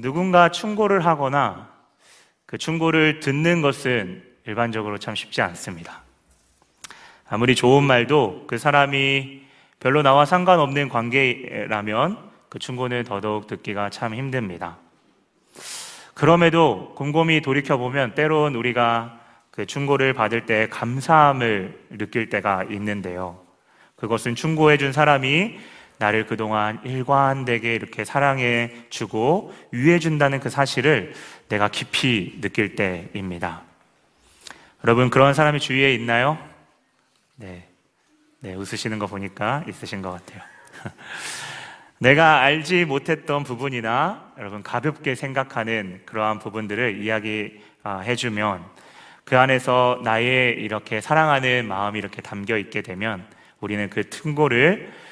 누군가 충고를 하거나 그 충고를 듣는 것은 일반적으로 참 쉽지 않습니다. 아무리 좋은 말도 그 사람이 별로 나와 상관없는 관계라면 그 충고는 더더욱 듣기가 참 힘듭니다. 그럼에도 곰곰이 돌이켜보면 때론 우리가 그 충고를 받을 때 감사함을 느낄 때가 있는데요. 그것은 충고해준 사람이 나를 그동안 일관되게 이렇게 사랑해 주고 위해 준다는 그 사실을 내가 깊이 느낄 때입니다. 여러분, 그런 사람이 주위에 있나요? 네. 네, 웃으시는 거 보니까 있으신 것 같아요. 내가 알지 못했던 부분이나 여러분 가볍게 생각하는 그러한 부분들을 이야기해 주면 그 안에서 나의 이렇게 사랑하는 마음이 이렇게 담겨 있게 되면 우리는 그 충고를 아,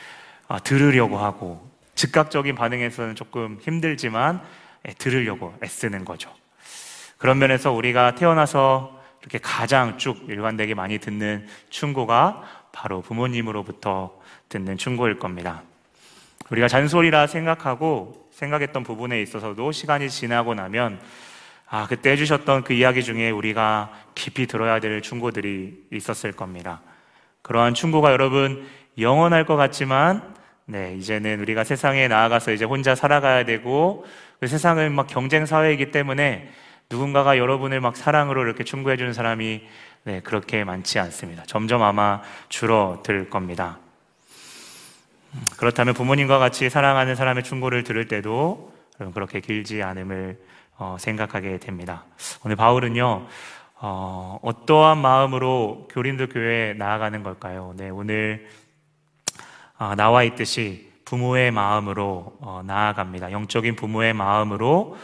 들으려고 하고 즉각적인 반응에서는 조금 힘들지만 예, 들으려고 애쓰는 거죠. 그런 면에서 우리가 태어나서 이렇게 가장 쭉 일관되게 많이 듣는 충고가 바로 부모님으로부터 듣는 충고일 겁니다. 우리가 잔소리라 생각하고 생각했던 부분에 있어서도 시간이 지나고 나면 아, 그때 해주셨던 그 이야기 중에 우리가 깊이 들어야 될 충고들이 있었을 겁니다. 그러한 충고가 여러분 영원할 것 같지만 네, 이제는 우리가 세상에 나아가서 이제 혼자 살아가야 되고 그 세상은 막 경쟁 사회이기 때문에 누군가가 여러분을 막 사랑으로 이렇게 충고해 주는 사람이 네, 그렇게 많지 않습니다. 점점 아마 줄어들 겁니다. 그렇다면 부모님과 같이 사랑하는 사람의 충고를 들을 때도 그렇게 길지 않음을 어, 생각하게 됩니다. 오늘 바울은요, 어, 어떠한 마음으로 교린도 교회에 나아가는 걸까요? 네, 오늘 어, 나와 있듯이 부모의 마음으로 어, 나아갑니다. 영적인 부모의 마음으로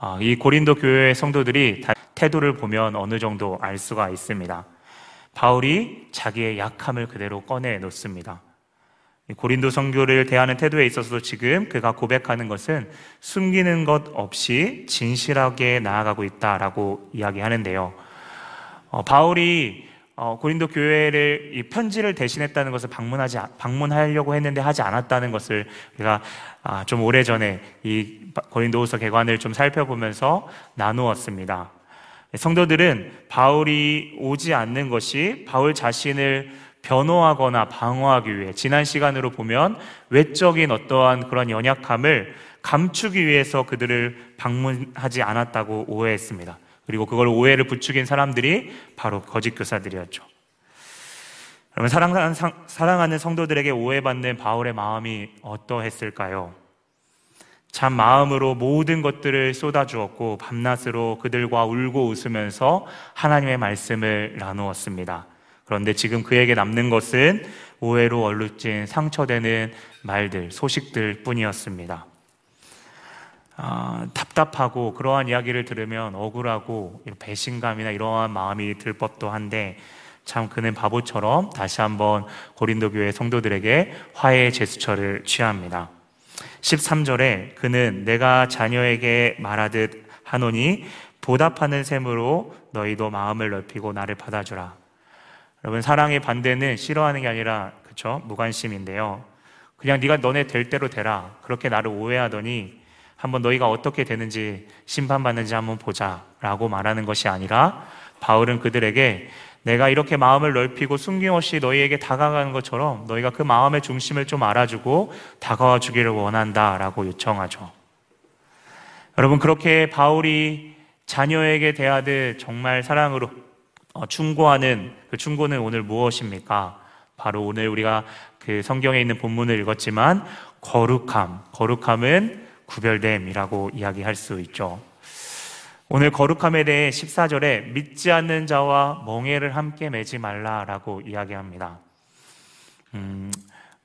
어, 이 고린도 교회 성도들이 태도를 보면 어느 정도 알 수가 있습니다. 바울이 자기의 약함을 그대로 꺼내 놓습니다. 고린도 성교를 대하는 태도에 있어서도 지금 그가 고백하는 것은 숨기는 것 없이 진실하게 나아가고 있다라고 이야기하는데요. 어, 바울이 어, 고린도 교회를 이 편지를 대신했다는 것을 방문하지 방문하려고 했는데 하지 않았다는 것을 우리가 아, 좀 오래 전에 이 고린도후서 개관을 좀 살펴보면서 나누었습니다. 성도들은 바울이 오지 않는 것이 바울 자신을 변호하거나 방어하기 위해 지난 시간으로 보면 외적인 어떠한 그런 연약함을 감추기 위해서 그들을 방문하지 않았다고 오해했습니다. 그리고 그걸 오해를 부추긴 사람들이 바로 거짓 교사들이었죠. 그러면 사랑하는, 사랑하는 성도들에게 오해받는 바울의 마음이 어떠했을까요? 참 마음으로 모든 것들을 쏟아주었고 밤낮으로 그들과 울고 웃으면서 하나님의 말씀을 나누었습니다. 그런데 지금 그에게 남는 것은 오해로 얼룩진 상처되는 말들, 소식들 뿐이었습니다. 아, 답답하고 그러한 이야기를 들으면 억울하고 배신감이나 이러한 마음이 들 법도 한데 참 그는 바보처럼 다시 한번 고린도 교회 성도들에게 화해의 제스처를 취합니다. 13절에 그는 내가 자녀에게 말하듯 하노니 보답하는 셈으로 너희도 마음을 넓히고 나를 받아주라. 여러분 사랑의 반대는 싫어하는 게 아니라 그쵸 무관심인데요. 그냥 네가 너네 될 대로 되라. 그렇게 나를 오해하더니 한번 너희가 어떻게 되는지 심판받는지 한번 보자 라고 말하는 것이 아니라 바울은 그들에게 내가 이렇게 마음을 넓히고 숨김없이 너희에게 다가가는 것처럼 너희가 그 마음의 중심을 좀 알아주고 다가와 주기를 원한다 라고 요청하죠. 여러분 그렇게 바울이 자녀에게 대하듯 정말 사랑으로 어, 충고하는 그 충고는 오늘 무엇입니까? 바로 오늘 우리가 그 성경에 있는 본문을 읽었지만 거룩함, 거룩함은 구별됨이라고 이야기할 수 있죠. 오늘 거룩함에 대해 14절에 믿지 않는 자와 멍해를 함께 매지 말라라고 이야기합니다. 음,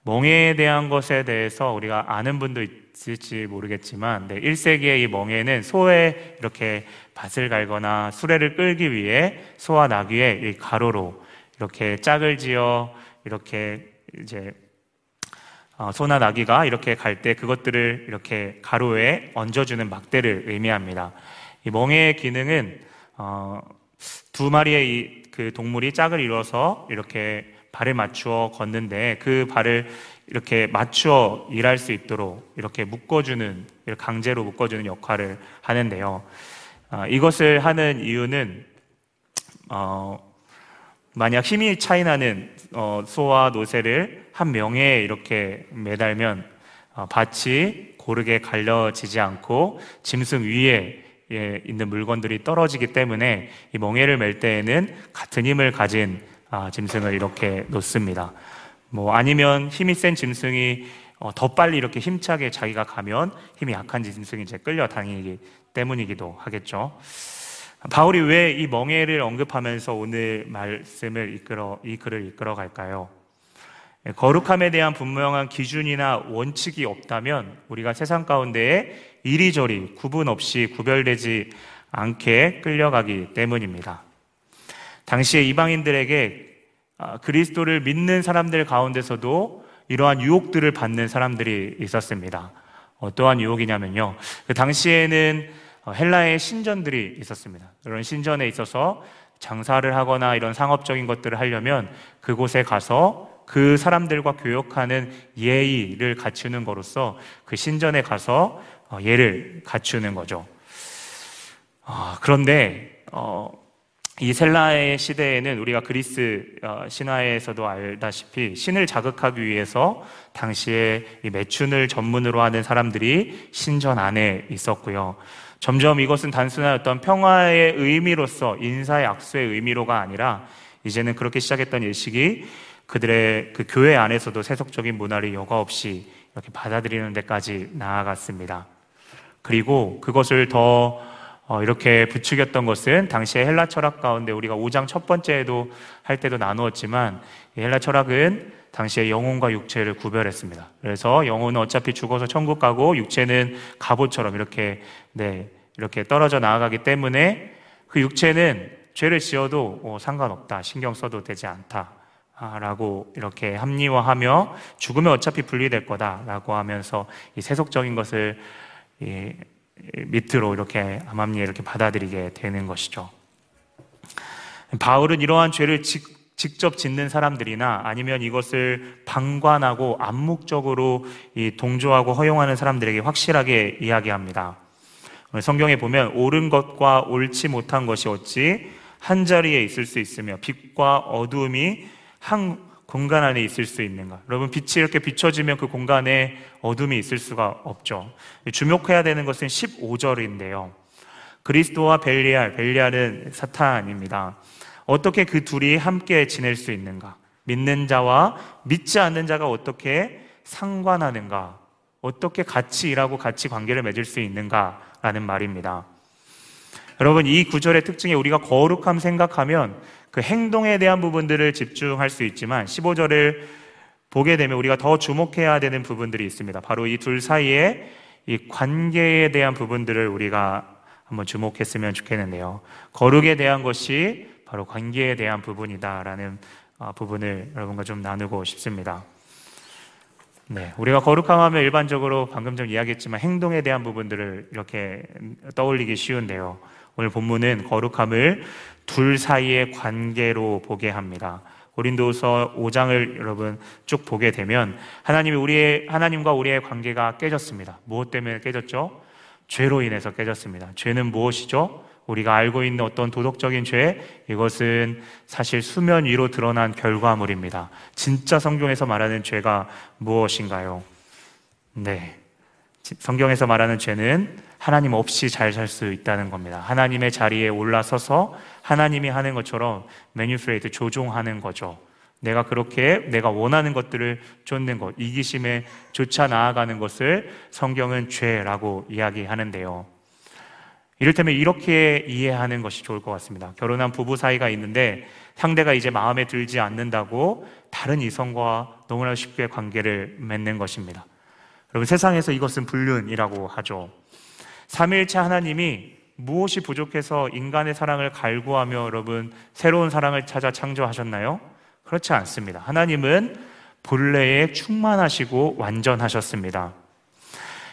멍해에 대한 것에 대해서 우리가 아는 분도 있을지 모르겠지만, 네, 1세기의 이 멍해는 소에 이렇게 밭을 갈거나 수레를 끌기 위해 소와 나귀의 이 가로로 이렇게 짝을 지어 이렇게 이제 어, 소나 나귀가 이렇게 갈 때 그것들을 이렇게 가로에 얹어주는 막대를 의미합니다. 이 멍에의 기능은 어, 두 마리의 이, 그 동물이 짝을 이뤄서 이렇게 발을 맞추어 걷는데 그 발을 이렇게 맞추어 일할 수 있도록 이렇게 묶어주는 강제로 묶어주는 역할을 하는데요. 아, 이것을 하는 이유는 어, 만약 힘이 차이 나는 어, 소와 노새를 한 명에 이렇게 매달면 어, 밭이 고르게 갈려지지 않고 짐승 위에 예, 있는 물건들이 떨어지기 때문에 이 멍에를 맬 때에는 같은 힘을 가진 아, 짐승을 이렇게 놓습니다. 뭐 아니면 힘이 센 짐승이 어, 더 빨리 이렇게 힘차게 자기가 가면 힘이 약한 짐승이 이제 끌려 다니기 때문이기도 하겠죠. 바울이 왜 이 멍해를 언급하면서 오늘 말씀을 이끌어 이 글을 이끌어 갈까요? 거룩함에 대한 분명한 기준이나 원칙이 없다면 우리가 세상 가운데에 이리저리 구분 없이 구별되지 않게 끌려가기 때문입니다. 당시에 이방인들에게 아, 그리스도를 믿는 사람들 가운데서도 이러한 유혹들을 받는 사람들이 있었습니다. 어떠한 유혹이냐면요. 그 당시에는 어, 헬라의 신전들이 있었습니다. 이런 신전에 있어서 장사를 하거나 이런 상업적인 것들을 하려면 그곳에 가서 그 사람들과 교역하는 예의를 갖추는 거로서 그 신전에 가서 어, 예를 갖추는 거죠. 어, 그런데 이 셀라의 시대에는 우리가 그리스 신화에서도 알다시피 신을 자극하기 위해서 당시에 매춘을 전문으로 하는 사람들이 신전 안에 있었고요. 점점 이것은 단순한 어떤 평화의 의미로서 인사의 악수의 의미로가 아니라 이제는 그렇게 시작했던 일식이 그들의 그 교회 안에서도 세속적인 문화를 여과 없이 이렇게 받아들이는 데까지 나아갔습니다. 그리고 그것을 더 어, 이렇게 부추겼던 것은 당시의 헬라 철학 가운데 우리가 5장 첫 번째에도 할 때도 나누었지만 헬라 철학은 당시에 영혼과 육체를 구별했습니다. 그래서 영혼은 어차피 죽어서 천국 가고 육체는 갑옷처럼 이렇게 네, 이렇게 떨어져 나아가기 때문에 그 육체는 죄를 지어도 어, 상관없다. 신경 써도 되지 않다. 라고 이렇게 합리화하며 죽으면 어차피 분리될 거다라고 하면서 이 세속적인 것을 이 밑으로 이렇게 암암리에 이렇게 받아들이게 되는 것이죠. 바울은 이러한 죄를 직 접 짓는 사람들이나 아니면 이것을 방관하고 암묵적으로 동조하고 허용하는 사람들에게 확실하게 이야기합니다. 성경에 보면 옳은 것과 옳지 못한 것이 어찌 한 자리에 있을 수 있으며 빛과 어두움이 한 공간 안에 있을 수 있는가? 여러분 빛이 이렇게 비춰지면 그 공간에 어둠이 있을 수가 없죠. 주목해야 되는 것은 15절인데요. 그리스도와 벨리알, 벨리알은 사탄입니다. 어떻게 그 둘이 함께 지낼 수 있는가? 믿는 자와 믿지 않는 자가 어떻게 상관하는가? 어떻게 같이 일하고 같이 관계를 맺을 수 있는가 라는 말입니다. 여러분, 이 구절의 특징이 우리가 거룩함 생각하면 그 행동에 대한 부분들을 집중할 수 있지만 15절을 보게 되면 우리가 더 주목해야 되는 부분들이 있습니다. 바로 이 둘 사이에 이 관계에 대한 부분들을 우리가 한번 주목했으면 좋겠는데요. 거룩에 대한 것이 바로 관계에 대한 부분이다라는 어, 부분을 여러분과 좀 나누고 싶습니다. 네, 우리가 거룩함하면 일반적으로 방금 좀 이야기했지만 행동에 대한 부분들을 이렇게 떠올리기 쉬운데요. 오늘 본문은 거룩함을 둘 사이의 관계로 보게 합니다. 고린도서 5장을 여러분 쭉 보게 되면 하나님이 우리의 하나님과 우리의 관계가 깨졌습니다. 무엇 때문에 깨졌죠? 죄로 인해서 깨졌습니다. 죄는 무엇이죠? 우리가 알고 있는 어떤 도덕적인 죄, 이것은 사실 수면 위로 드러난 결과물입니다. 진짜 성경에서 말하는 죄가 무엇인가요? 네. 성경에서 말하는 죄는 하나님 없이 잘 살 수 있다는 겁니다. 하나님의 자리에 올라서서 하나님이 하는 것처럼 매뉴프레이트 조종하는 거죠. 내가 그렇게 내가 원하는 것들을 쫓는 것, 이기심에 쫓아 나아가는 것을 성경은 죄라고 이야기하는데요. 이를테면 이렇게 이해하는 것이 좋을 것 같습니다. 결혼한 부부 사이가 있는데 상대가 이제 마음에 들지 않는다고 다른 이성과 너무나 쉽게 관계를 맺는 것입니다. 여러분 세상에서 이것은 불륜이라고 하죠. 삼일체 하나님이 무엇이 부족해서 인간의 사랑을 갈구하며 여러분 새로운 사랑을 찾아 창조하셨나요? 그렇지 않습니다. 하나님은 본래에 충만하시고 완전하셨습니다.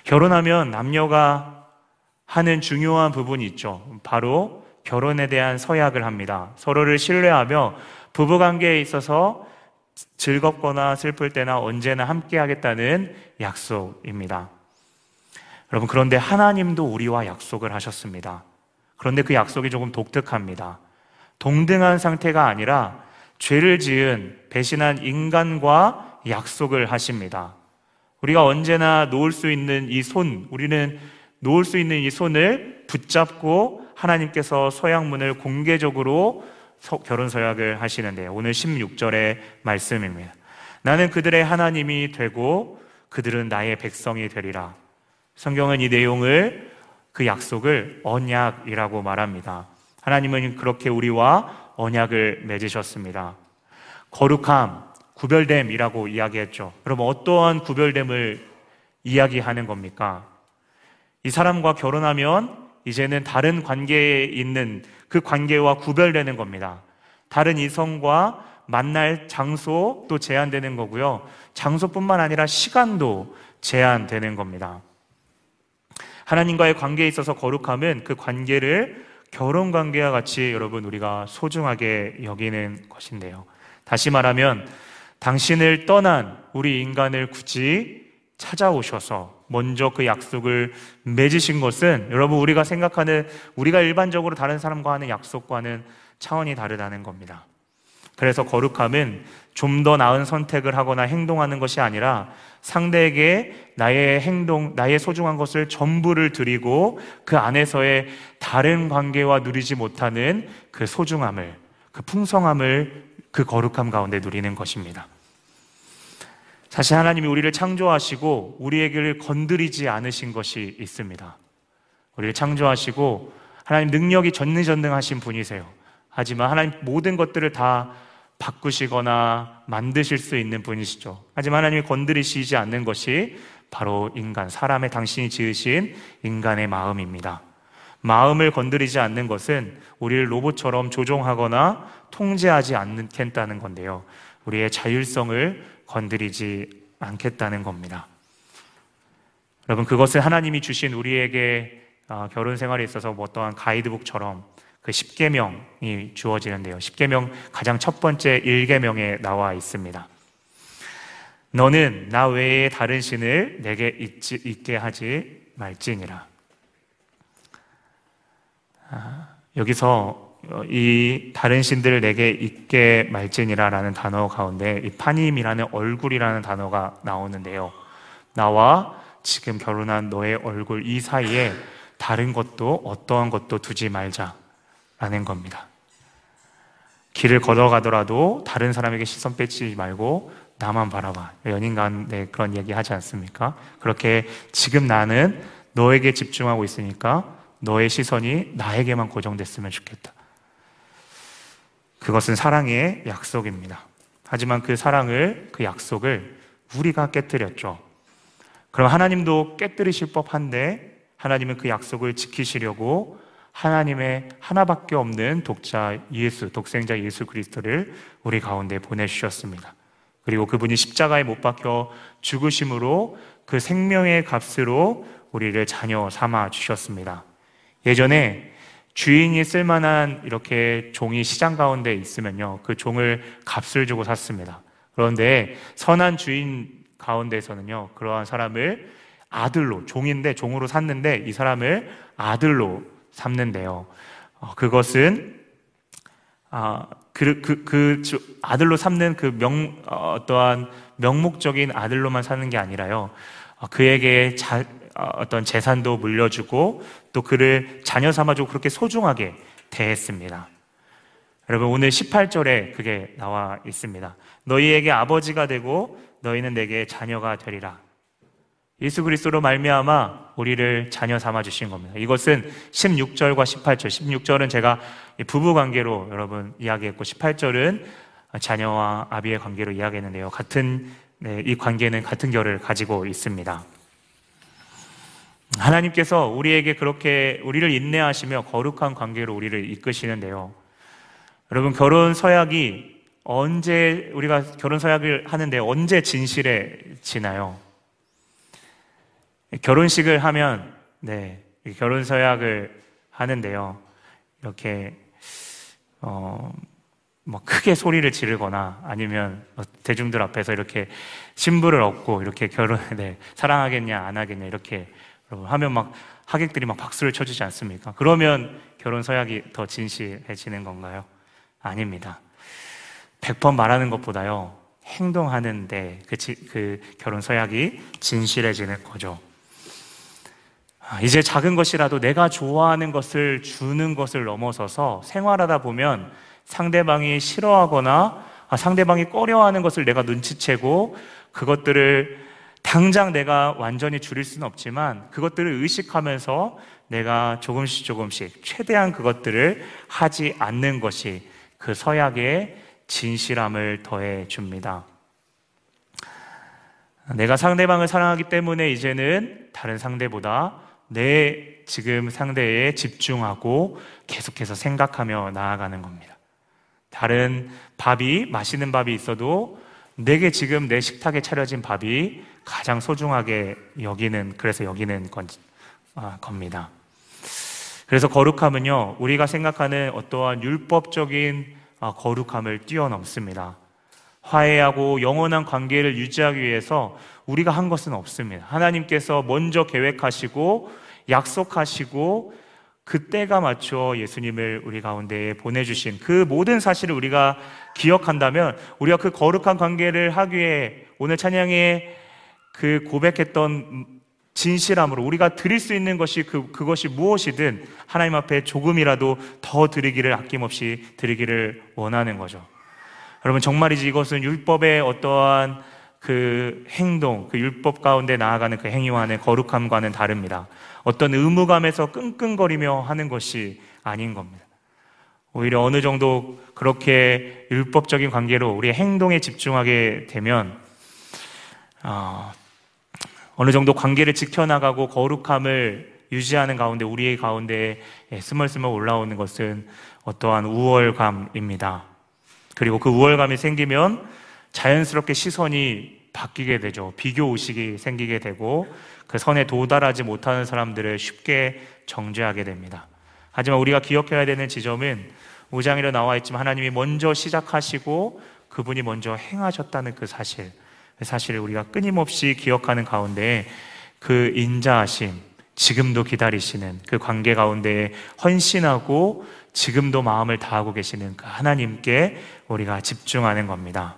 결혼하면 남녀가 하는 중요한 부분이 있죠. 바로 결혼에 대한 서약을 합니다. 서로를 신뢰하며 부부 관계에 있어서 즐겁거나 슬플 때나 언제나 함께 하겠다는 약속입니다. 여러분, 그런데 하나님도 우리와 약속을 하셨습니다. 그런데 그 약속이 조금 독특합니다. 동등한 상태가 아니라 죄를 지은 배신한 인간과 약속을 하십니다. 우리가 언제나 놓을 수 있는 이 손, 우리는 놓을 수 있는 이 손을 붙잡고 하나님께서 서양문을 공개적으로 결혼 서약을 하시는데요. 오늘 16절의 말씀입니다. 나는 그들의 하나님이 되고 그들은 나의 백성이 되리라. 성경은 이 내용을 그 약속을 언약이라고 말합니다. 하나님은 그렇게 우리와 언약을 맺으셨습니다. 거룩함, 구별됨이라고 이야기했죠. 여러분, 어떠한 구별됨을 이야기하는 겁니까? 이 사람과 결혼하면 이제는 다른 관계에 있는 그 관계와 구별되는 겁니다. 다른 이성과 만날 장소도 제한되는 거고요. 장소뿐만 아니라 시간도 제한되는 겁니다. 하나님과의 관계에 있어서 거룩함은 그 관계를 결혼 관계와 같이 여러분 우리가 소중하게 여기는 것인데요. 다시 말하면 당신을 떠난 우리 인간을 굳이 찾아오셔서 먼저 그 약속을 맺으신 것은 여러분 우리가 생각하는 우리가 일반적으로 다른 사람과 하는 약속과는 차원이 다르다는 겁니다. 그래서 거룩함은 좀 더 나은 선택을 하거나 행동하는 것이 아니라 상대에게 나의 행동, 나의 소중한 것을 전부를 드리고 그 안에서의 다른 관계와 누리지 못하는 그 소중함을, 그 풍성함을 그 거룩함 가운데 누리는 것입니다. 사실 하나님이 우리를 창조하시고 우리에게를 건드리지 않으신 것이 있습니다. 우리를 창조하시고 하나님 능력이 전능전능하신 분이세요. 하지만 하나님 모든 것들을 다 바꾸시거나 만드실 수 있는 분이시죠. 하지만 하나님이 건드리시지 않는 것이 바로 인간, 사람의 당신이 지으신 인간의 마음입니다. 마음을 건드리지 않는 것은 우리를 로봇처럼 조종하거나 통제하지 않겠다는 건데요. 우리의 자율성을 건드리지 않겠다는 겁니다. 여러분, 그것은 하나님이 주신 우리에게 어, 결혼 생활에 있어서 뭐 어떠한 가이드북처럼 그 10계명이 주어지는데요. 10계명 가장 첫 번째 1계명에 나와 있습니다. 너는 나 외에 다른 신을 내게 있게 하지 말지니라. 아, 여기서 어, 이 다른 신들을 내게 있게 말지니라라는 단어 가운데 이 파님이라는 얼굴이라는 단어가 나오는데요. 나와 지금 결혼한 너의 얼굴 이 사이에 다른 것도 어떠한 것도 두지 말자라는 겁니다. 길을 걸어가더라도 다른 사람에게 시선 뺏지 말고 나만 바라봐. 연인 간에 그런 얘기 하지 않습니까? 그렇게 지금 나는 너에게 집중하고 있으니까 너의 시선이 나에게만 고정됐으면 좋겠다. 그것은 사랑의 약속입니다. 하지만 그 사랑을, 그 약속을 우리가 깨뜨렸죠. 그럼 하나님도 깨뜨리실 법한데 하나님은 그 약속을 지키시려고 하나님의 하나밖에 없는 독자 예수, 독생자 예수 그리스도를 우리 가운데 보내주셨습니다. 그리고 그분이 십자가에 못 박혀 죽으심으로 그 생명의 값으로 우리를 자녀 삼아 주셨습니다. 예전에 주인이 쓸만한 이렇게 종이 시장 가운데 있으면요. 그 종을 값을 주고 샀습니다. 그런데 선한 주인 가운데서는요. 그러한 사람을 아들로, 종인데 종으로 샀는데 이 사람을 아들로 삼는데요. 어, 그것은, 아, 그, 그, 그, 아들로 삼는 그 명, 어, 어떠한 명목적인 아들로만 사는 게 아니라요. 어, 그에게 자, 어, 어떤 재산도 물려주고 또 그를 자녀 삼아주고 그렇게 소중하게 대했습니다. 여러분 오늘 18절에 그게 나와 있습니다. 너희에게 아버지가 되고 너희는 내게 자녀가 되리라. 예수 그리스도로 말미암아 우리를 자녀 삼아 주신 겁니다. 이것은 16절과 18절. 16절은 제가 부부 관계로 여러분 이야기했고 18절은 자녀와 아비의 관계로 이야기했는데요. 같은 네, 이 관계는 같은 결을 가지고 있습니다. 하나님께서 우리에게 그렇게 우리를 인내하시며 거룩한 관계로 우리를 이끄시는데요. 여러분, 결혼 서약이 언제, 우리가 결혼 서약을 하는데 언제 진실해지나요? 결혼식을 하면, 네, 결혼 서약을 하는데요. 이렇게, 어, 뭐 크게 소리를 지르거나 아니면 뭐 대중들 앞에서 이렇게 신부를 얻고 이렇게 결혼, 네, 사랑하겠냐, 안 하겠냐, 이렇게 여러분 하면 막 하객들이 막 박수를 쳐주지 않습니까? 그러면 결혼 서약이 더 진실해지는 건가요? 아닙니다. 100번 말하는 것보다요, 행동하는데 그, 그 결혼 서약이 진실해지는 거죠. 아, 이제 작은 것이라도 내가 좋아하는 것을 주는 것을 넘어서서 생활하다 보면 상대방이 싫어하거나 아, 상대방이 꺼려하는 것을 내가 눈치채고 그것들을 당장 내가 완전히 줄일 수는 없지만 그것들을 의식하면서 내가 조금씩 조금씩 최대한 그것들을 하지 않는 것이 그 서약의 진실함을 더해 줍니다. 내가 상대방을 사랑하기 때문에 이제는 다른 상대보다 내 지금 상대에 집중하고 계속해서 생각하며 나아가는 겁니다. 다른 밥이, 맛있는 밥이 있어도 내게 지금 내 식탁에 차려진 밥이 가장 소중하게 여기는, 그래서 여기는 건, 아, 겁니다. 그래서 거룩함은요, 우리가 생각하는 어떠한 율법적인 아, 거룩함을 뛰어넘습니다. 화해하고 영원한 관계를 유지하기 위해서 우리가 한 것은 없습니다. 하나님께서 먼저 계획하시고 약속하시고 그때가 맞춰 예수님을 우리 가운데에 보내주신 그 모든 사실을 우리가 기억한다면 우리가 그 거룩한 관계를 하기에 오늘 찬양에 그 고백했던 진실함으로 우리가 드릴 수 있는 것이 그, 그것이 무엇이든 하나님 앞에 조금이라도 더 드리기를 아낌없이 드리기를 원하는 거죠. 여러분, 정말이지 이것은 율법의 어떠한 그 행동, 그 율법 가운데 나아가는 그 행위와는 거룩함과는 다릅니다. 어떤 의무감에서 끙끙거리며 하는 것이 아닌 겁니다. 오히려 어느 정도 그렇게 율법적인 관계로 우리의 행동에 집중하게 되면, 어, 어느 정도 관계를 지켜나가고 거룩함을 유지하는 가운데 우리의 가운데 스멀스멀 올라오는 것은 어떠한 우월감입니다. 그리고 그 우월감이 생기면 자연스럽게 시선이 바뀌게 되죠. 비교 의식이 생기게 되고 그 선에 도달하지 못하는 사람들을 쉽게 정죄하게 됩니다. 하지만 우리가 기억해야 되는 지점은 5장이라 나와 있지만 하나님이 먼저 시작하시고 그분이 먼저 행하셨다는 그 사실. 사실을 우리가 끊임없이 기억하는 가운데 그 인자하심, 지금도 기다리시는 그 관계 가운데 헌신하고 지금도 마음을 다하고 계시는 그 하나님께 우리가 집중하는 겁니다.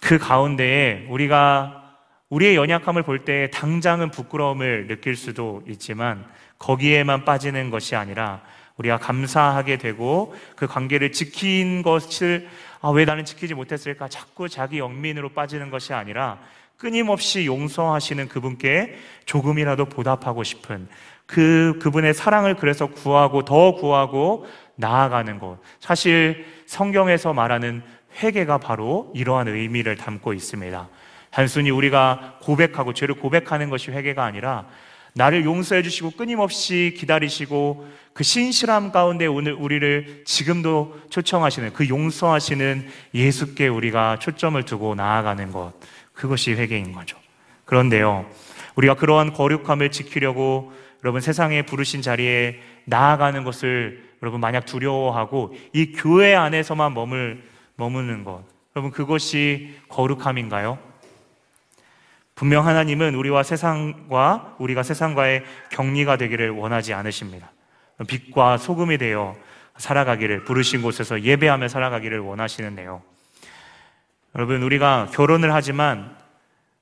그 가운데에 우리가 우리의 연약함을 볼 때 당장은 부끄러움을 느낄 수도 있지만 거기에만 빠지는 것이 아니라 우리가 감사하게 되고 그 관계를 지킨 것을 아, 왜 나는 지키지 못했을까? 자꾸 자기 영민으로 빠지는 것이 아니라 끊임없이 용서하시는 그분께 조금이라도 보답하고 싶은 그, 그분의 사랑을 그래서 구하고 더 구하고 나아가는 것. 사실 성경에서 말하는 회개가 바로 이러한 의미를 담고 있습니다. 단순히 우리가 고백하고 죄를 고백하는 것이 회개가 아니라 나를 용서해 주시고 끊임없이 기다리시고 그 신실함 가운데 오늘 우리를 지금도 초청하시는 그 용서하시는 예수께 우리가 초점을 두고 나아가는 것. 그것이 회개인 거죠. 그런데요. 우리가 그러한 거룩함을 지키려고 여러분 세상에 부르신 자리에 나아가는 것을 여러분 만약 두려워하고 이 교회 안에서만 머물 머무는 것. 여러분 그것이 거룩함인가요? 분명 하나님은 우리와 세상과 우리가 세상과의 격리가 되기를 원하지 않으십니다. 빛과 소금이 되어 살아가기를 부르신 곳에서 예배하며 살아가기를 원하시는데요. 여러분 우리가 결혼을 하지만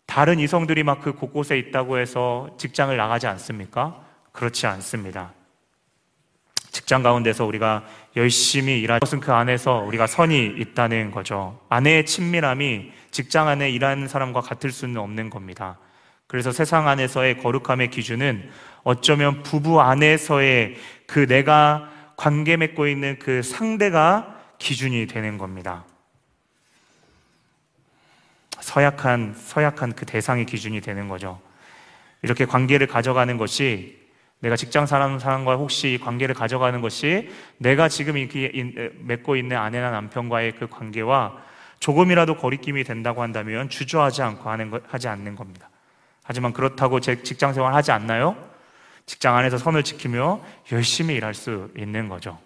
다른 이성들이 막 그 곳곳에 있다고 해서 직장을 나가지 않습니까? 그렇지 않습니다. 직장 가운데서 우리가 열심히 일하는 것은 그 안에서 우리가 선이 있다는 거죠. 아내의 친밀함이 직장 안에 일하는 사람과 같을 수는 없는 겁니다. 그래서 세상 안에서의 거룩함의 기준은 어쩌면 부부 안에서의 그 내가 관계 맺고 있는 그 상대가 기준이 되는 겁니다. 서약한, 서약한 그 대상이 기준이 되는 거죠. 이렇게 관계를 가져가는 것이 내가 직장 사람 사람과 혹시 관계를 가져가는 것이 내가 지금 이렇게 맺고 있는 아내나 남편과의 그 관계와 조금이라도 거리낌이 된다고 한다면 주저하지 않고 하는 것, 하지 않는 겁니다. 하지만 그렇다고 제 직장 생활 하지 않나요? 직장 안에서 선을 지키며 열심히 일할 수 있는 거죠.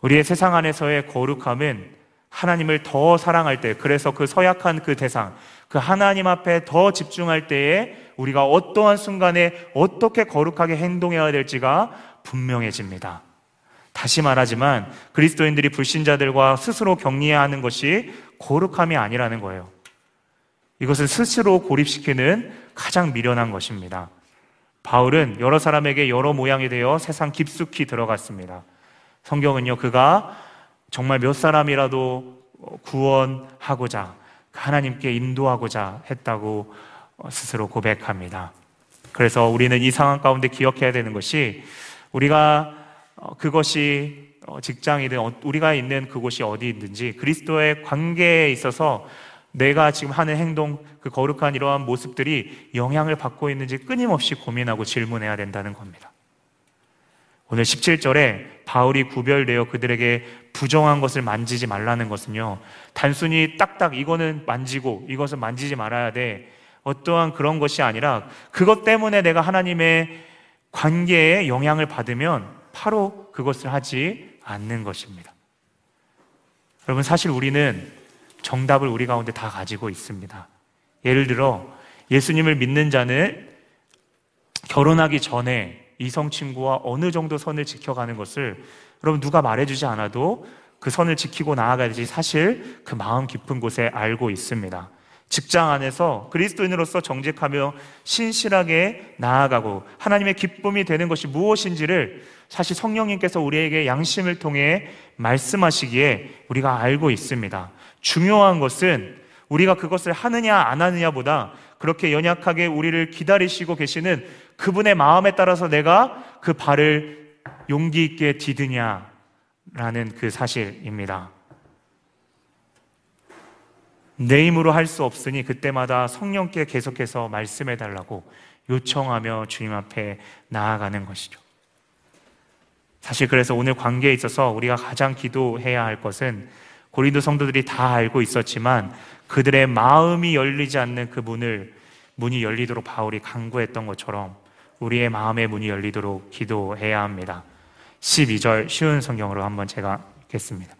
우리의 세상 안에서의 거룩함은 하나님을 더 사랑할 때, 그래서 그 서약한 그 대상, 그 하나님 앞에 더 집중할 때에 우리가 어떠한 순간에 어떻게 거룩하게 행동해야 될지가 분명해집니다. 다시 말하지만 그리스도인들이 불신자들과 스스로 격리해야 하는 것이 거룩함이 아니라는 거예요. 이것은 스스로 고립시키는 가장 미련한 것입니다. 바울은 여러 사람에게 여러 모양이 되어 세상 깊숙이 들어갔습니다. 성경은요, 그가 정말 몇 사람이라도 구원하고자 하나님께 인도하고자 했다고 스스로 고백합니다. 그래서 우리는 이 상황 가운데 기억해야 되는 것이 우리가 어, 그것이 어, 직장이든 어, 우리가 있는 그곳이 어디 있든지 그리스도의 관계에 있어서 내가 지금 하는 행동, 그 거룩한 이러한 모습들이 영향을 받고 있는지 끊임없이 고민하고 질문해야 된다는 겁니다. 오늘 17절에 바울이 구별되어 그들에게 부정한 것을 만지지 말라는 것은요, 단순히 딱딱 이거는 만지고 이것은 만지지 말아야 돼. 어떠한 그런 것이 아니라 그것 때문에 내가 하나님의 관계에 영향을 받으면 바로 그것을 하지 않는 것입니다. 여러분, 사실 우리는 정답을 우리 가운데 다 가지고 있습니다. 예를 들어, 예수님을 믿는 자는 결혼하기 전에 이성 친구와 어느 정도 선을 지켜가는 것을 여러분 누가 말해주지 않아도 그 선을 지키고 나아가야지 사실 그 마음 깊은 곳에 알고 있습니다. 직장 안에서 그리스도인으로서 정직하며 신실하게 나아가고 하나님의 기쁨이 되는 것이 무엇인지를 사실 성령님께서 우리에게 양심을 통해 말씀하시기에 우리가 알고 있습니다. 중요한 것은 우리가 그것을 하느냐 안 하느냐보다 그렇게 연약하게 우리를 기다리시고 계시는 그분의 마음에 따라서 내가 그 발을 용기 있게 디드냐라는 그 사실입니다. 내 힘으로 할 수 없으니 그때마다 성령께 계속해서 말씀해 달라고 요청하며 주님 앞에 나아가는 것이죠. 사실 그래서 오늘 관계에 있어서 우리가 가장 기도해야 할 것은 고린도 성도들이 다 알고 있었지만 그들의 마음이 열리지 않는 그 문을 문이 열리도록 바울이 강구했던 것처럼 우리의 마음의 문이 열리도록 기도해야 합니다. 12절 쉬운 성경으로 한번 제가 읽겠습니다.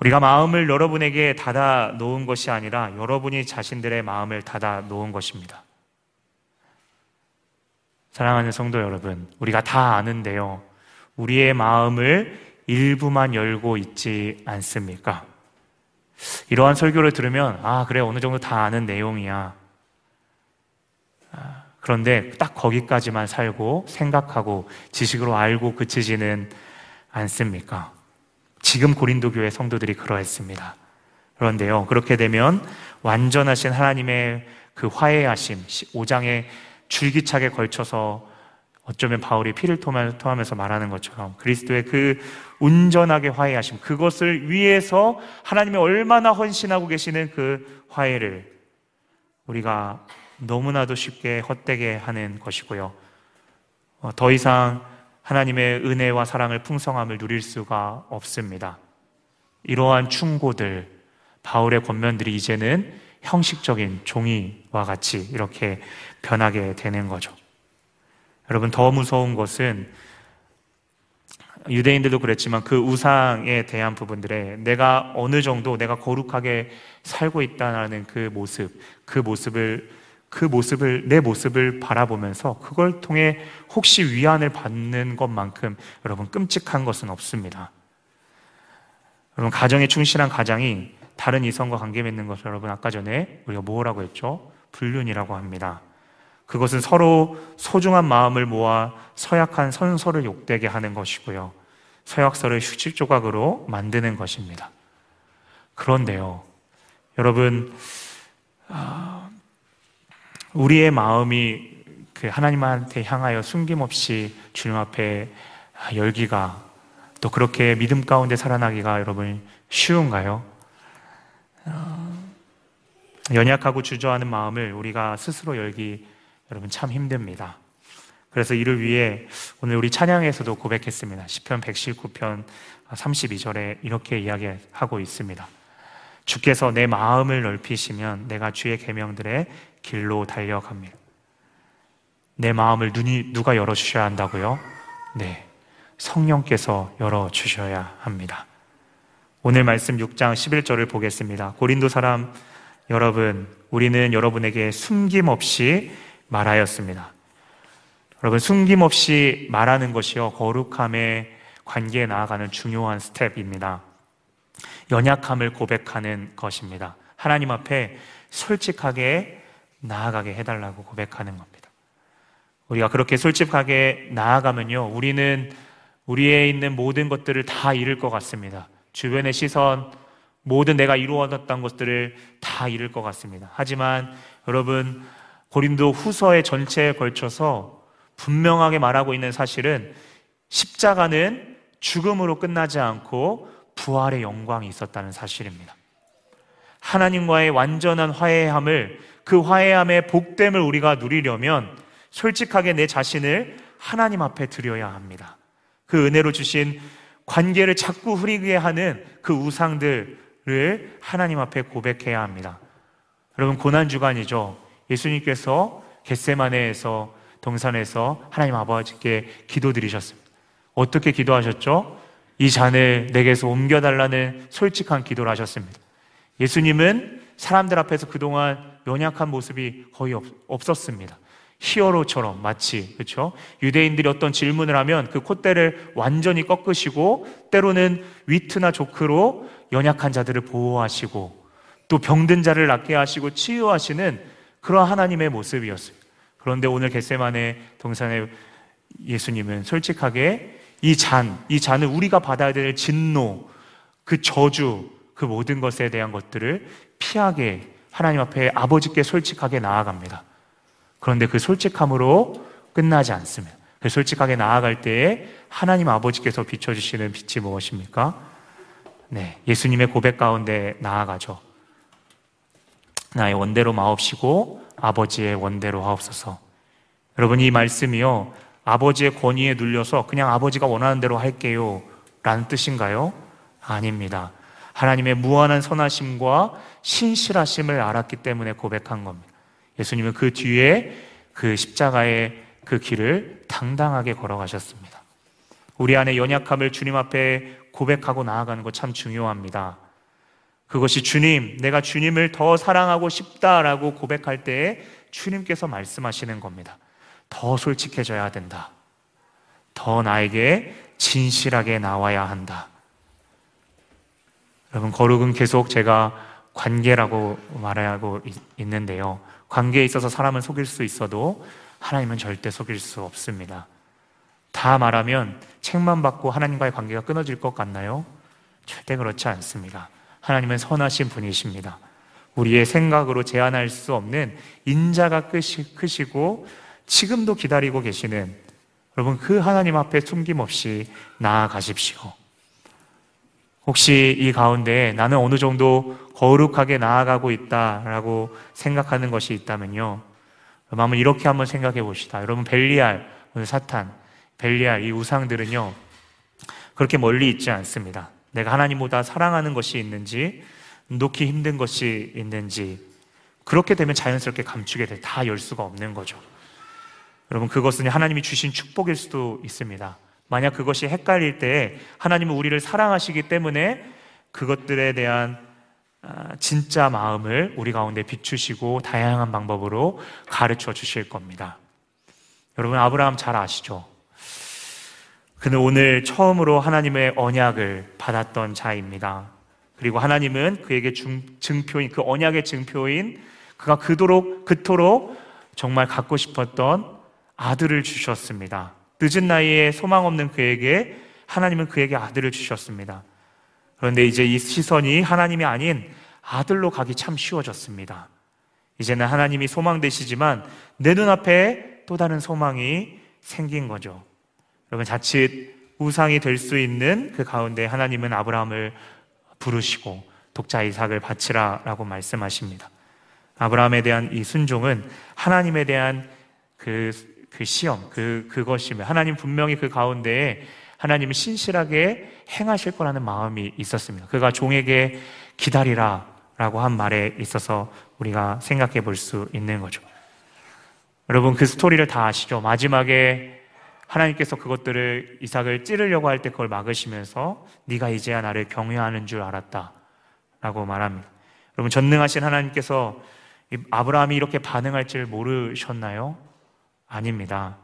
우리가 마음을 여러분에게 닫아 놓은 것이 아니라 여러분이 자신들의 마음을 닫아 놓은 것입니다. 사랑하는 성도 여러분, 우리가 다 아는데요. 우리의 마음을 일부만 열고 있지 않습니까? 이러한 설교를 들으면, 아, 그래, 어느 정도 다 아는 내용이야. 아, 그런데 딱 거기까지만 살고 생각하고 지식으로 알고 그치지는 않습니까? 지금 고린도 교회 성도들이 그러했습니다. 그런데요, 그렇게 되면 완전하신 하나님의 그 화해하심, 5장에 줄기차게 걸쳐서 어쩌면 바울이 피를 토하면서 말하는 것처럼 그리스도의 그 온전하게 화해하심, 그것을 위해서 하나님이 얼마나 헌신하고 계시는 그 화해를 우리가 너무나도 쉽게 헛되게 하는 것이고요. 어, 더 이상 하나님의 은혜와 사랑을 풍성함을 누릴 수가 없습니다. 이러한 충고들, 바울의 권면들이 이제는 형식적인 종이와 같이 이렇게 변하게 되는 거죠. 여러분, 더 무서운 것은 유대인들도 그랬지만 그 우상에 대한 부분들에 내가 어느 정도 내가 거룩하게 살고 있다는 그 모습, 그 모습을 그 모습을, 내 모습을 바라보면서 그걸 통해 혹시 위안을 받는 것만큼 여러분 끔찍한 것은 없습니다. 여러분, 가정에 충실한 가장이 다른 이성과 관계 맺는 것을 여러분 아까 전에 우리가 뭐라고 했죠? 불륜이라고 합니다. 그것은 서로 소중한 마음을 모아 서약한 선서를 욕되게 하는 것이고요. 서약서를 휴지 조각으로 만드는 것입니다. 그런데요, 여러분, 아, 우리의 마음이 그 하나님한테 향하여 숨김없이 주님 앞에 열기가 또 그렇게 믿음 가운데 살아나기가 여러분 쉬운가요? 어, 연약하고 주저하는 마음을 우리가 스스로 열기 여러분 참 힘듭니다. 그래서 이를 위해 오늘 우리 찬양에서도 고백했습니다. 10편 119편 32절에 이렇게 이야기하고 있습니다. 주께서 내 마음을 넓히시면 내가 주의 계명들에 길로 달려갑니다. 내 마음을 눈이 누가 열어 주셔야 한다고요? 네. 성령께서 열어 주셔야 합니다. 오늘 말씀 6장 11절을 보겠습니다. 고린도 사람 여러분, 우리는 여러분에게 숨김없이 말하였습니다. 여러분, 숨김없이 말하는 것이요, 거룩함의 관계에 나아가는 중요한 스텝입니다. 연약함을 고백하는 것입니다. 하나님 앞에 솔직하게 나아가게 해달라고 고백하는 겁니다. 우리가 그렇게 솔직하게 나아가면요, 우리는 우리에 있는 모든 것들을 다 잃을 것 같습니다. 주변의 시선, 모든 내가 이루어졌던 것들을 다 잃을 것 같습니다. 하지만 여러분, 고린도 후서의 전체에 걸쳐서 분명하게 말하고 있는 사실은 십자가는 죽음으로 끝나지 않고 부활의 영광이 있었다는 사실입니다. 하나님과의 완전한 화해함을 그 화해함의 복됨을 우리가 누리려면 솔직하게 내 자신을 하나님 앞에 드려야 합니다. 그 은혜로 주신 관계를 자꾸 흐리게 하는 그 우상들을 하나님 앞에 고백해야 합니다. 여러분 고난 주간이죠. 예수님께서 겟세마네에서 동산에서 하나님 아버지께 기도드리셨습니다. 어떻게 기도하셨죠? 이 잔을 내게서 옮겨달라는 솔직한 기도를 하셨습니다. 예수님은 사람들 앞에서 그동안 연약한 모습이 거의 없, 없었습니다. 히어로처럼 마치 그렇죠? 유대인들이 어떤 질문을 하면 그 콧대를 완전히 꺾으시고 때로는 위트나 조크로 연약한 자들을 보호하시고 또 병든 자를 낫게 하시고 치유하시는 그런 하나님의 모습이었습니다. 그런데 오늘 겟세만의 동산의 예수님은 솔직하게 이 잔, 이 잔을 우리가 받아야 될 진노, 그 저주, 그 모든 것에 대한 것들을 피하게 하나님 앞에 아버지께 솔직하게 나아갑니다. 그런데 그 솔직함으로 끝나지 않습니다. 그 솔직하게 나아갈 때에 하나님 아버지께서 비춰주시는 빛이 무엇입니까? 네, 예수님의 고백 가운데 나아가죠. 나의 원대로 마옵시고 아버지의 원대로 하옵소서. 여러분 이 말씀이요 아버지의 권위에 눌려서 그냥 아버지가 원하는 대로 할게요 라는 뜻인가요? 아닙니다. 하나님의 무한한 선하심과 신실하심을 알았기 때문에 고백한 겁니다. 예수님은 그 뒤에 그 십자가의 그 길을 당당하게 걸어가셨습니다. 우리 안에 연약함을 주님 앞에 고백하고 나아가는 것 참 중요합니다. 그것이 주님, 내가 주님을 더 사랑하고 싶다라고 고백할 때에 주님께서 말씀하시는 겁니다. 더 솔직해져야 된다. 더 나에게 진실하게 나와야 한다. 여러분, 거룩은 계속 제가 관계라고 말하고 있는데요. 관계에 있어서 사람은 속일 수 있어도 하나님은 절대 속일 수 없습니다. 다 말하면 책만 받고 하나님과의 관계가 끊어질 것 같나요? 절대 그렇지 않습니다. 하나님은 선하신 분이십니다. 우리의 생각으로 제한할 수 없는 인자가 크시고 지금도 기다리고 계시는 여러분 그 하나님 앞에 숨김없이 나아가십시오. 혹시 이 가운데 나는 어느 정도 거룩하게 나아가고 있다라고 생각하는 것이 있다면요. 한번 이렇게 한번 생각해 봅시다. 여러분 벨리알, 사탄, 벨리알 이 우상들은요. 그렇게 멀리 있지 않습니다. 내가 하나님보다 사랑하는 것이 있는지 놓기 힘든 것이 있는지 그렇게 되면 자연스럽게 감추게 돼. 다 열 수가 없는 거죠. 여러분 그것은 하나님이 주신 축복일 수도 있습니다. 만약 그것이 헷갈릴 때 하나님은 우리를 사랑하시기 때문에 그것들에 대한 아, 진짜 마음을 우리 가운데 비추시고 다양한 방법으로 가르쳐 주실 겁니다. 여러분 아브라함 잘 아시죠? 그는 오늘 처음으로 하나님의 언약을 받았던 자입니다. 그리고 하나님은 그에게 증표인 그 언약의 증표인 그가 그토록 그토록 정말 갖고 싶었던 아들을 주셨습니다. 늦은 나이에 소망 없는 그에게 하나님은 그에게 아들을 주셨습니다. 그런데 이제 이 시선이 하나님이 아닌 아들로 가기 참 쉬워졌습니다. 이제는 하나님이 소망 되시지만 내 눈앞에 또 다른 소망이 생긴 거죠. 여러분 자칫 우상이 될 수 있는 그 가운데 하나님은 아브라함을 부르시고 독자 이삭을 바치라라고 말씀하십니다. 아브라함에 대한 이 순종은 하나님에 대한 그 그 시험, 그, 그것이며 하나님 분명히 그 가운데에 하나님이 신실하게 행하실 거라는 마음이 있었습니다. 그가 종에게 기다리라 라고 한 말에 있어서 우리가 생각해 볼 수 있는 거죠. 여러분 그 스토리를 다 아시죠? 마지막에 하나님께서 그것들을 이삭을 찌르려고 할 때 그걸 막으시면서 네가 이제야 나를 경외하는 줄 알았다 라고 말합니다 여러분 전능하신 하나님께서 아브라함이 이렇게 반응할 줄 모르셨나요? 아닙니다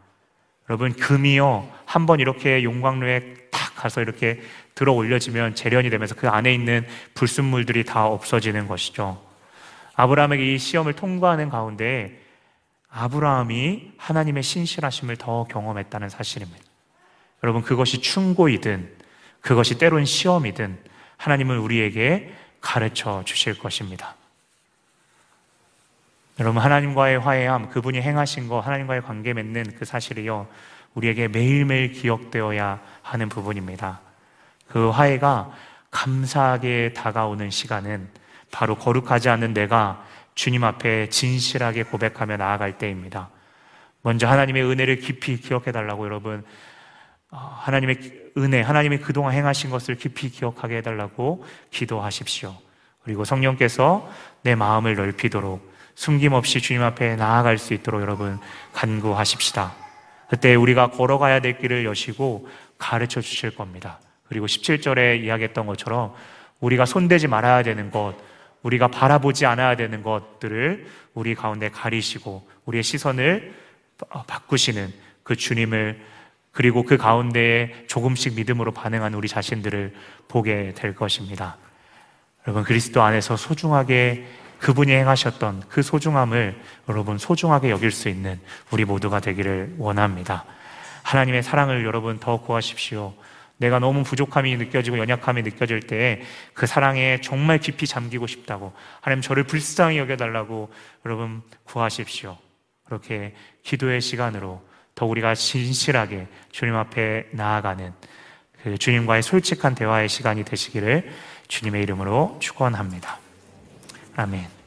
여러분 금이요 한 번 이렇게 용광로에 탁 가서 이렇게 들어 올려지면 재련이 되면서 그 안에 있는 불순물들이 다 없어지는 것이죠 아브라함에게 이 시험을 통과하는 가운데 아브라함이 하나님의 신실하심을 더 경험했다는 사실입니다. 여러분, 그것이 충고이든, 그것이 때론 시험이든, 하나님은 우리에게 가르쳐 주실 것입니다. 여러분, 하나님과의 화해함, 그분이 행하신 거, 하나님과의 관계 맺는 그 사실이요, 우리에게 매일매일 기억되어야 하는 부분입니다. 그 화해가 감사하게 다가오는 시간은 바로 거룩하지 않는 내가 주님 앞에 진실하게 고백하며 나아갈 때입니다. 먼저 하나님의 은혜를 깊이 기억해 달라고 여러분 어, 하나님의 은혜, 하나님이 그동안 행하신 것을 깊이 기억하게 해달라고 기도하십시오. 그리고 성령께서 내 마음을 넓히도록 숨김없이 주님 앞에 나아갈 수 있도록 여러분 간구하십시다. 그때 우리가 걸어가야 될 길을 여시고 가르쳐 주실 겁니다. 그리고 17절에 이야기했던 것처럼 우리가 손대지 말아야 되는 것, 우리가 바라보지 않아야 되는 것들을 우리 가운데 가리시고 우리의 시선을 바꾸시는 그 주님을 그리고 그 가운데에 조금씩 믿음으로 반응한 우리 자신들을 보게 될 것입니다. 여러분 그리스도 안에서 소중하게 그분이 행하셨던 그 소중함을 여러분 소중하게 여길 수 있는 우리 모두가 되기를 원합니다. 하나님의 사랑을 여러분 더 구하십시오. 내가 너무 부족함이 느껴지고 연약함이 느껴질 때그 사랑에 정말 깊이 잠기고 싶다고 하나님 저를 불쌍히 여겨달라고 여러분 구하십시오. 그렇게 기도의 시간으로 더 우리가 진실하게 주님 앞에 나아가는 그 주님과의 솔직한 대화의 시간이 되시기를 주님의 이름으로 축원합니다. 아멘.